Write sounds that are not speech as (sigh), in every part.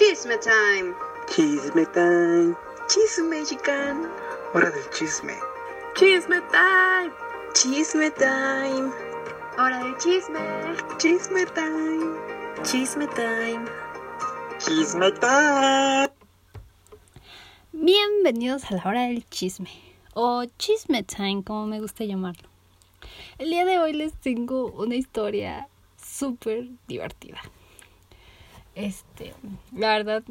Chisme time. Chisme time. Chisme chican. Hora del chisme. Chisme time. Chisme time. Hora del chisme. Chisme time. Chisme time. Chisme time. Bienvenidos a la hora del chisme o chisme time como me gusta llamarlo. El día de hoy les tengo una historia súper divertida. Este, la verdad,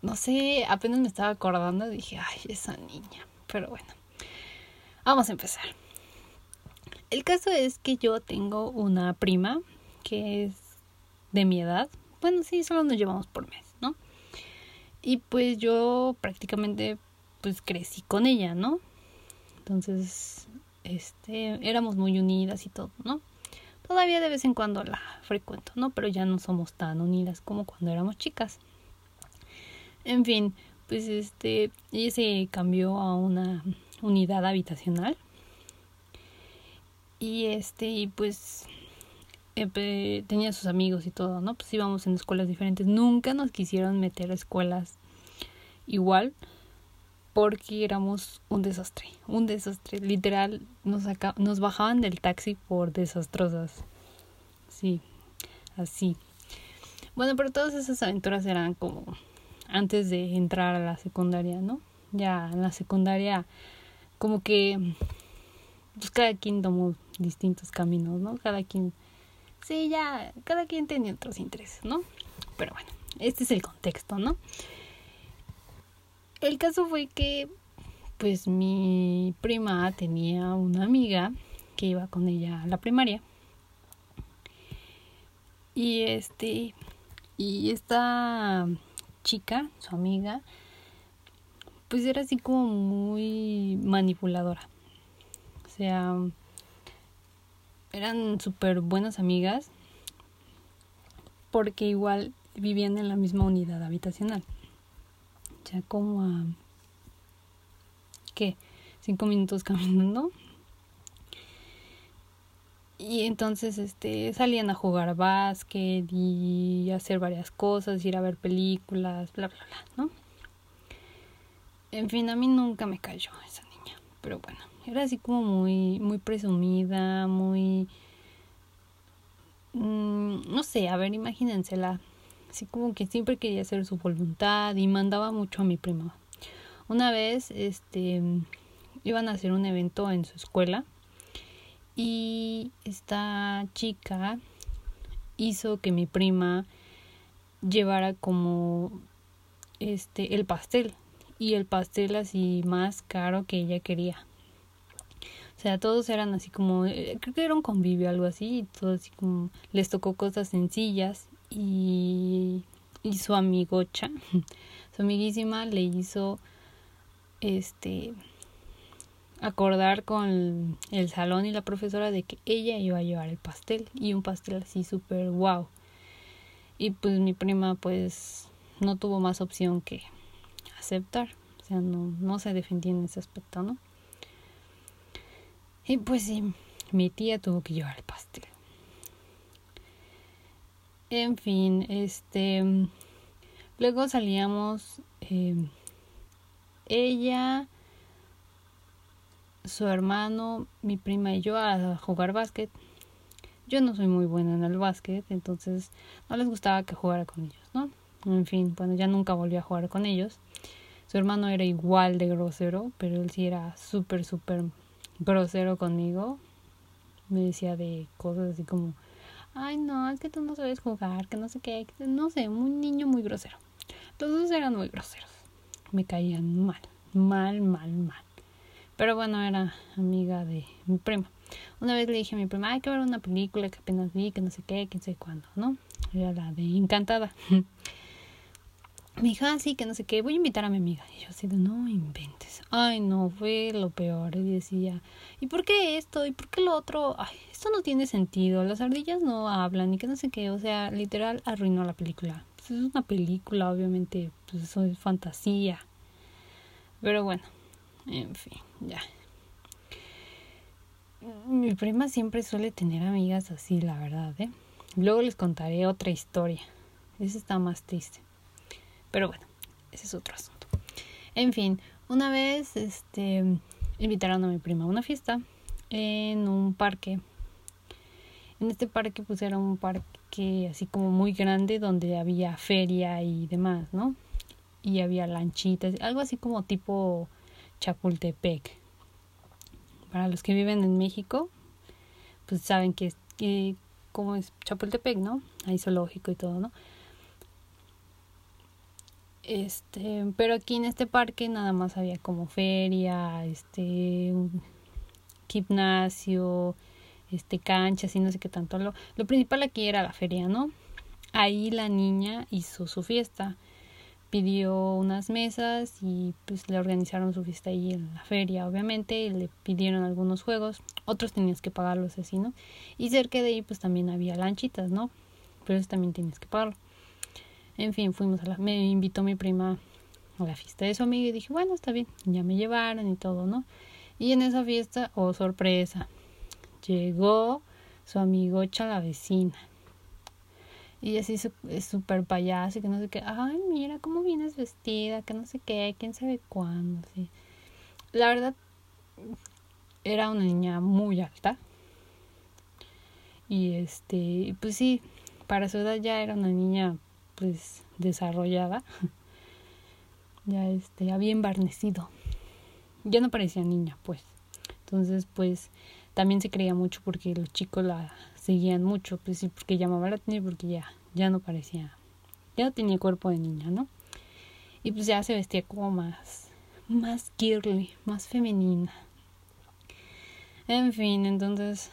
no sé, apenas me estaba acordando, dije, ay, esa niña. Pero bueno, vamos a empezar. El caso es que yo tengo una prima que es de mi edad. Bueno, sí, solo nos llevamos por mes, ¿no? Y pues yo prácticamente pues crecí con ella, ¿no? Entonces, este, éramos muy unidas y todo, ¿no? Todavía de vez en cuando la frecuento, ¿no? Pero ya no somos tan unidas como cuando éramos chicas. En fin, pues este, ella se cambió a una unidad habitacional. Y este, y pues eh, tenía sus amigos y todo, ¿no? Pues íbamos en escuelas diferentes. Nunca nos quisieron meter a escuelas igual porque éramos un desastre, un desastre. Literal, nos, nos bajaban del taxi por desastrosas. Sí, así. Bueno, pero todas esas aventuras eran como antes de entrar a la secundaria, ¿no? Ya en la secundaria, como que pues cada quien tomó distintos caminos, ¿no? Cada quien, sí, ya, cada quien tenía otros intereses, ¿no? Pero bueno, este es el contexto, ¿no? El caso fue que pues mi prima tenía una amiga que iba con ella a la primaria. Y este y esta chica, su amiga, pues era así como muy manipuladora. O sea, eran súper buenas amigas porque igual vivían en la misma unidad habitacional ya como a ¿qué? cinco minutos caminando. Y entonces este salían a jugar básquet y hacer varias cosas ir a ver películas bla bla bla no en fin a mí nunca me cayó esa niña pero bueno era así como muy muy presumida muy mm, no sé a ver imagínensela así como que siempre quería hacer su voluntad y mandaba mucho a mi prima. Una vez, este, iban a hacer un evento en su escuela y esta chica hizo que mi prima llevara como este el pastel y el pastel así más caro que ella quería. O sea, todos eran así como, eh, creo que era un convivio, algo así, y todos así como les tocó cosas sencillas y, y su amigocha, (laughs) su amiguísima le hizo este acordar con el salón y la profesora de que ella iba a llevar el pastel y un pastel así súper wow. Y pues mi prima pues no tuvo más opción que aceptar, o sea, no, no se defendía en ese aspecto, ¿no? Y pues sí, mi tía tuvo que llevar el pastel. En fin, este. Luego salíamos. Eh, ella, su hermano, mi prima y yo a jugar básquet. Yo no soy muy buena en el básquet, entonces no les gustaba que jugara con ellos, ¿no? En fin, bueno, ya nunca volví a jugar con ellos. Su hermano era igual de grosero, pero él sí era súper, súper grosero conmigo. Me decía de cosas así como ay no, es que tú no sabes jugar, que no sé qué, no sé, un niño muy grosero. Dos eran muy groseros. Me caían mal, mal, mal, mal. Pero bueno, era amiga de mi prima. Una vez le dije a mi prima, hay que ver una película que apenas vi, que no sé qué, que no sé cuándo, ¿no? Era la de Encantada. Me dijo, ah, sí, que no sé qué, voy a invitar a mi amiga. Y yo así de, no inventes. Ay, no, fue lo peor. Y decía, ¿y por qué esto? ¿Y por qué lo otro? Ay, esto no tiene sentido. Las ardillas no hablan y que no sé qué. O sea, literal arruinó la película. Pues es una película, obviamente, pues eso es fantasía. Pero bueno, en fin, ya. Mi prima siempre suele tener amigas así, la verdad, ¿eh? Luego les contaré otra historia. Esa está más triste. Pero bueno, ese es otro asunto. En fin, una vez este invitaron a mi prima a una fiesta en un parque. En este parque pues era un parque así como muy grande donde había feria y demás, ¿no? Y había lanchitas, algo así como tipo Chapultepec. Para los que viven en México, pues saben que, que como es Chapultepec, ¿no? Hay zoológico y todo, ¿no? Este, pero aquí en este parque nada más había como feria, este, gimnasio, este, canchas y no sé qué tanto. Lo, lo principal aquí era la feria, ¿no? Ahí la niña hizo su fiesta, pidió unas mesas y pues le organizaron su fiesta ahí en la feria, obviamente, y le pidieron algunos juegos, otros tenías que pagarlos así, ¿no? Y cerca de ahí pues también había lanchitas, ¿no? Pero eso también tienes que pagarlo. En fin, fuimos a la, me invitó mi prima a la fiesta de su amiga y dije, bueno, está bien, ya me llevaron y todo, ¿no? Y en esa fiesta, oh sorpresa, llegó su amigocha la vecina. Y así es súper payaso, que no sé qué, ay, mira cómo vienes vestida, que no sé qué, quién sabe cuándo, sí. La verdad, era una niña muy alta. Y este, pues sí, para su edad ya era una niña pues desarrollada. (laughs) ya este, había embarnecido. Ya no parecía niña, pues. Entonces, pues, también se creía mucho porque los chicos la seguían mucho, pues sí, porque llamaba la atención porque ya, ya no parecía, ya no tenía cuerpo de niña, ¿no? Y pues ya se vestía como más, más girly, más femenina. En fin, entonces,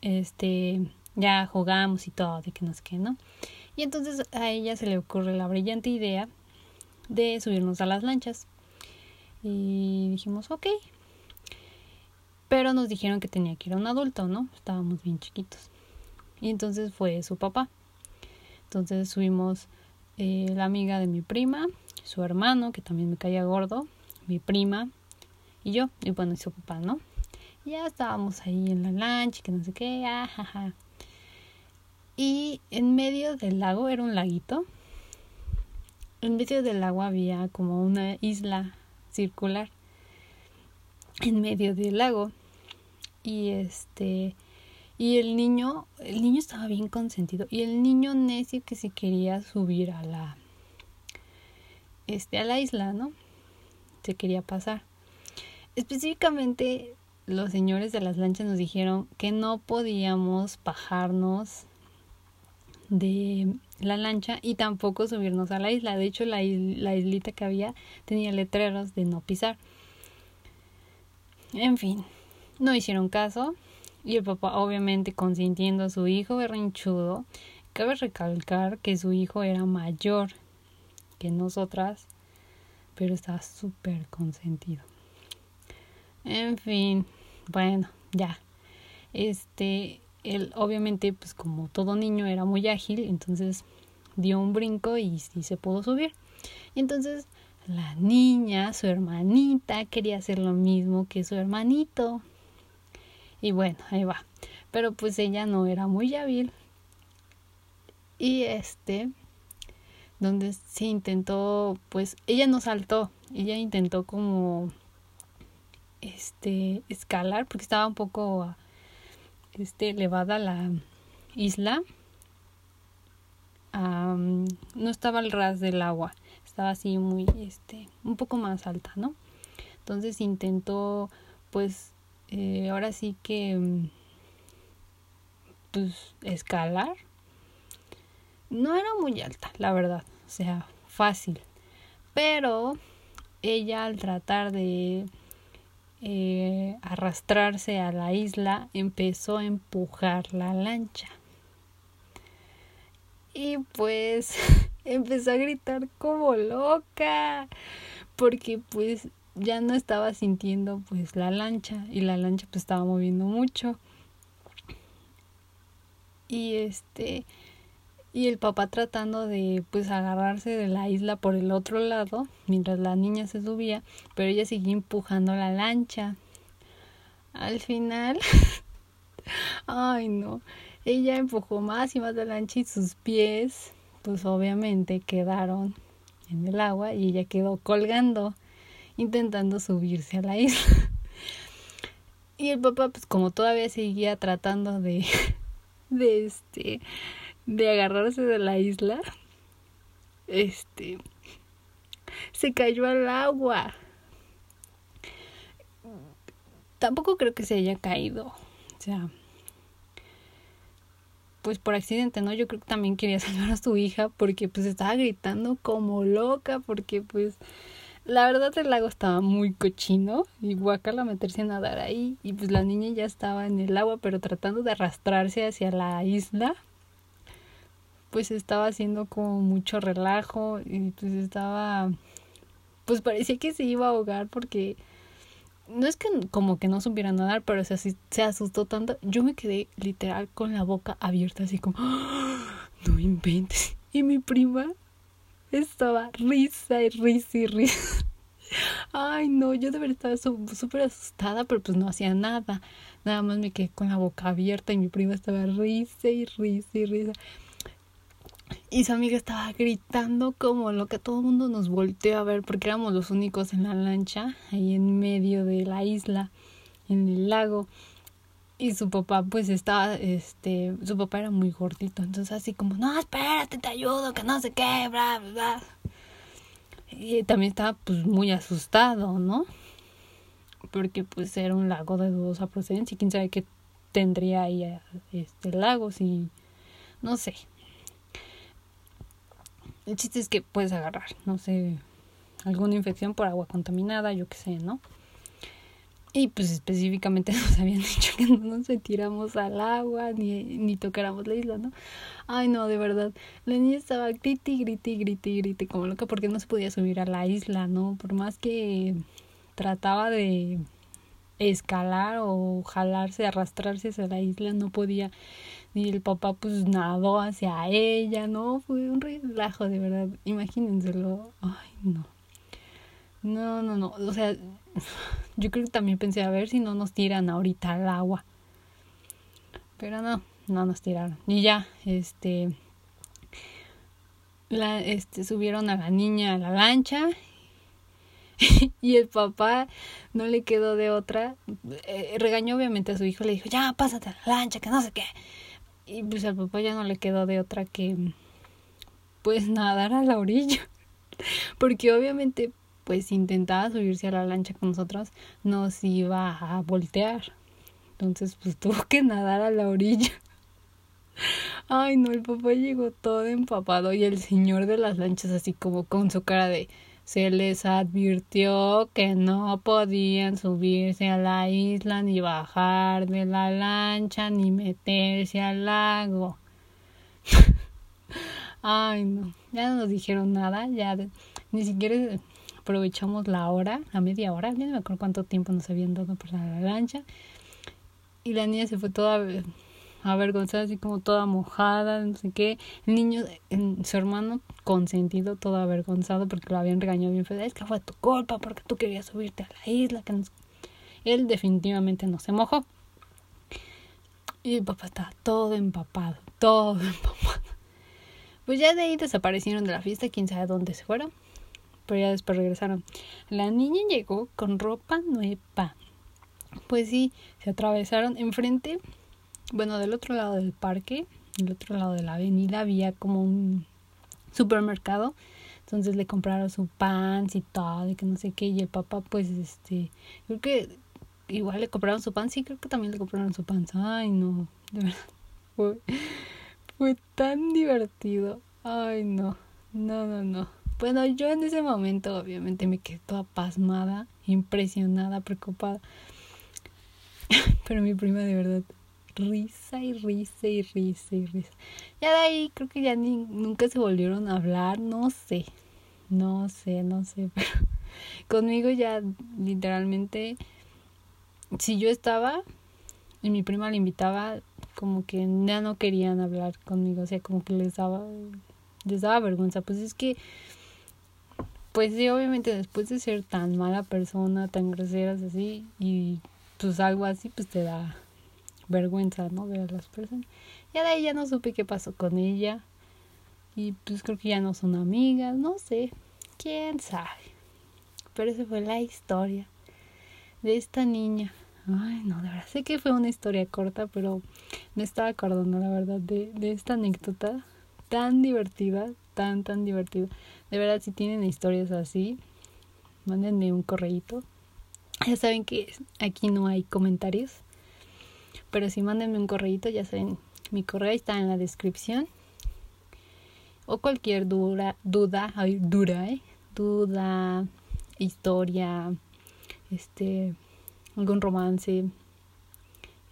este, ya jugamos y todo, de que no sé qué, ¿no? Y entonces a ella se le ocurre la brillante idea de subirnos a las lanchas. Y dijimos, ok. Pero nos dijeron que tenía que ir a un adulto, ¿no? Estábamos bien chiquitos. Y entonces fue su papá. Entonces subimos eh, la amiga de mi prima, su hermano, que también me caía gordo, mi prima y yo. Y bueno, y su papá, ¿no? Y ya estábamos ahí en la lancha, que no sé qué, ajaja. Y en medio del lago, era un laguito, en medio del lago había como una isla circular en medio del lago. Y este y el niño el niño estaba bien consentido. Y el niño necio que se quería subir a la este a la isla no se quería pasar. Específicamente los señores de las lanchas nos dijeron que no podíamos bajarnos de la lancha y tampoco subirnos a la isla. De hecho, la, la islita que había tenía letreros de no pisar. En fin, no hicieron caso y el papá obviamente consintiendo a su hijo berrinchudo. Cabe recalcar que su hijo era mayor que nosotras, pero estaba súper consentido. En fin, bueno, ya. Este, él obviamente pues como todo niño era muy ágil, entonces dio un brinco y se pudo subir. Y entonces la niña, su hermanita, quería hacer lo mismo que su hermanito. Y bueno, ahí va. Pero pues ella no era muy hábil. Y este, donde se intentó, pues ella no saltó, ella intentó como, este, escalar, porque estaba un poco este, elevada la isla. no estaba al ras del agua, estaba así muy, este, un poco más alta, ¿no? Entonces intentó, pues, eh, ahora sí que, pues, escalar. No era muy alta, la verdad, o sea, fácil. Pero ella al tratar de eh, arrastrarse a la isla, empezó a empujar la lancha. Y pues (laughs) empezó a gritar como loca, porque pues ya no estaba sintiendo pues la lancha y la lancha pues estaba moviendo mucho. Y este y el papá tratando de pues agarrarse de la isla por el otro lado mientras la niña se subía, pero ella seguía empujando la lancha. Al final, (laughs) ay no, ella empujó más y más la lancha y sus pies pues obviamente quedaron en el agua y ella quedó colgando intentando subirse a la isla. (laughs) Y el papá, pues como todavía seguía tratando de, (laughs) de este, de agarrarse de la isla, este, se cayó al agua. Tampoco creo que se haya caído, o sea, pues por accidente, ¿no? Yo creo que también quería salvar a su hija porque pues estaba gritando como loca porque pues la verdad el lago estaba muy cochino y guacala meterse a nadar ahí y pues la niña ya estaba en el agua pero tratando de arrastrarse hacia la isla pues estaba haciendo como mucho relajo y pues estaba pues parecía que se iba a ahogar porque no es que como que no supiera nadar pero se, se asustó tanto yo me quedé literal con la boca abierta así como ¡Ah! no inventes y mi prima estaba risa y risa y risa. Ay, no, yo de verdad estaba súper asustada, pero pues no hacía nada. Nada más me quedé con la boca abierta y mi prima estaba risa y risa y risa. Y su amiga estaba gritando como lo que todo el mundo nos volteó a ver porque éramos los únicos en la lancha, ahí en medio de la isla, en el lago. Y su papá pues estaba este su papá era muy gordito entonces así como no espérate te ayudo que no sé qué y también estaba pues muy asustado no porque pues era un lago de dudosa procedencia y quién sabe qué tendría ahí este lago si no sé el chiste es que puedes agarrar no sé alguna infección por agua contaminada yo qué sé no y pues específicamente (laughs) nos habían dicho que no nos metiéramos al agua ni, ni tocáramos la isla, ¿no? Ay, no, de verdad. La niña estaba griti, griti, griti, griti como loca porque no se podía subir a la isla, ¿no? Por más que trataba de escalar o jalarse, arrastrarse hacia la isla, no podía. Y el papá pues nadó hacia ella, ¿no? Fue un relajo, de verdad. Imagínenselo. Ay, no. No, no, no. O sea, yo creo que también pensé a ver si no nos tiran ahorita al agua. Pero no, no nos tiraron. Y ya, este, la, este, subieron a la niña a la lancha (laughs) y el papá no le quedó de otra. Eh, regañó obviamente a su hijo, le dijo, ya, pásate a la lancha, que no sé qué. Y pues al papá ya no le quedó de otra que, pues, nadar a la orilla. (laughs) Porque obviamente pues intentaba subirse a la lancha con nosotros, nos iba a voltear. Entonces, pues (laughs) tuvo que nadar a la orilla. Ay, no, el papá llegó todo empapado y el señor de las lanchas así como con su cara de se les advirtió que no podían subirse a la isla ni bajar de la lancha ni meterse al lago. (laughs) Ay, no, ya no nos dijeron nada, ya ni siquiera aprovechamos la hora, a media hora, ya no me acuerdo cuánto tiempo nos habían dado para la lancha. Y la niña se fue toda avergonzada, así como toda mojada, no sé qué. El niño, su hermano consentido, todo avergonzado porque lo habían regañado bien feo. Es que fue tu culpa porque tú querías subirte a la isla. Que Él definitivamente no se mojó. Y el papá estaba todo empapado, todo (laughs) empapado. Pues ya de ahí desaparecieron de la fiesta, quién sabe dónde se fueron pero ya después regresaron. La niña llegó con ropa nueva. Pues sí, se atravesaron enfrente, bueno, del otro lado del parque, del otro lado de la avenida había como un supermercado. Entonces le compraron su pan y todo, y que no sé qué, y el papá pues este, creo que igual le compraron su pan, sí, creo que también le compraron su pan. Ay, no, de verdad. (laughs) Fue, fue tan divertido. Ay, no. No, no, no. Bueno, yo en ese momento obviamente me quedé toda pasmada, impresionada, preocupada. (laughs) Pero mi prima de verdad, risa y risa y risa y risa. Ya de ahí creo que ya ni, nunca se volvieron a hablar, no sé, no sé, no sé, (laughs) pero conmigo ya literalmente, si yo estaba y mi prima le invitaba, como que ya no querían hablar conmigo, o sea, como que les daba, les daba vergüenza, pues es que pues sí, obviamente después de ser tan mala persona, tan groseras así, y pues algo así, pues te da vergüenza, ¿no? Ver a las personas. Ya de ahí ya no supe qué pasó con ella. Y pues creo que ya no son amigas, no sé. quién sabe. Pero esa fue la historia de esta niña. Ay, no, de verdad sé que fue una historia corta, pero me estaba acordando, la verdad, de, de esta anécdota tan divertida, tan, tan divertida. De verdad, si tienen historias así, mándenme un correíto. Ya saben que aquí no hay comentarios, pero si mándenme un correíto, ya saben, mi correo está en la descripción. O cualquier duda, duda, ay, dura, ¿eh? Duda, historia, este, algún romance,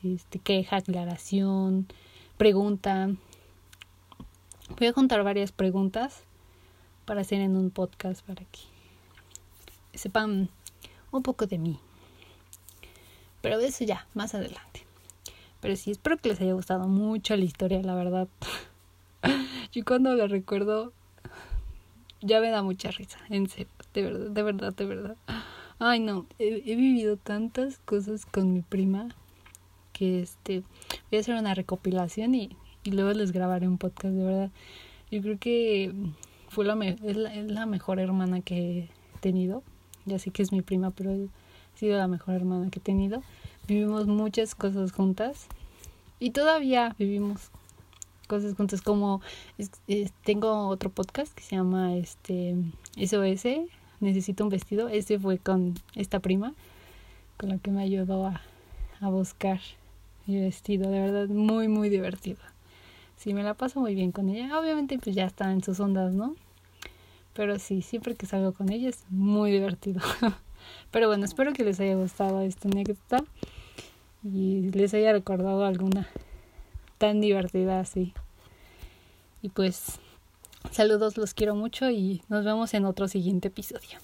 este, queja, aclaración, pregunta. Voy a contar varias preguntas para hacer en un podcast para que sepan un poco de mí. Pero eso ya, más adelante. Pero sí, espero que les haya gustado mucho la historia, la verdad. (laughs) Yo cuando la recuerdo ya me da mucha risa, en serio, de verdad, de verdad, de verdad. Ay, no, he, he vivido tantas cosas con mi prima que este voy a hacer una recopilación y, y luego les grabaré un podcast, de verdad. Yo creo que fue la, me es la, es la mejor hermana que he tenido. Ya sé que es mi prima, pero ha sido la mejor hermana que he tenido. Vivimos muchas cosas juntas y todavía vivimos cosas juntas como tengo otro podcast que se llama este SOS necesito un vestido. Ese fue con esta prima con la que me ayudó a, a buscar mi vestido. De verdad muy muy divertido. Sí me la paso muy bien con ella. Obviamente pues ya está en sus ondas no pero sí siempre que salgo con ella es muy divertido. (laughs) Pero bueno espero que les haya gustado esta anécdota y les haya recordado alguna tan divertida así. Y pues saludos, los quiero mucho y nos vemos en otro siguiente episodio.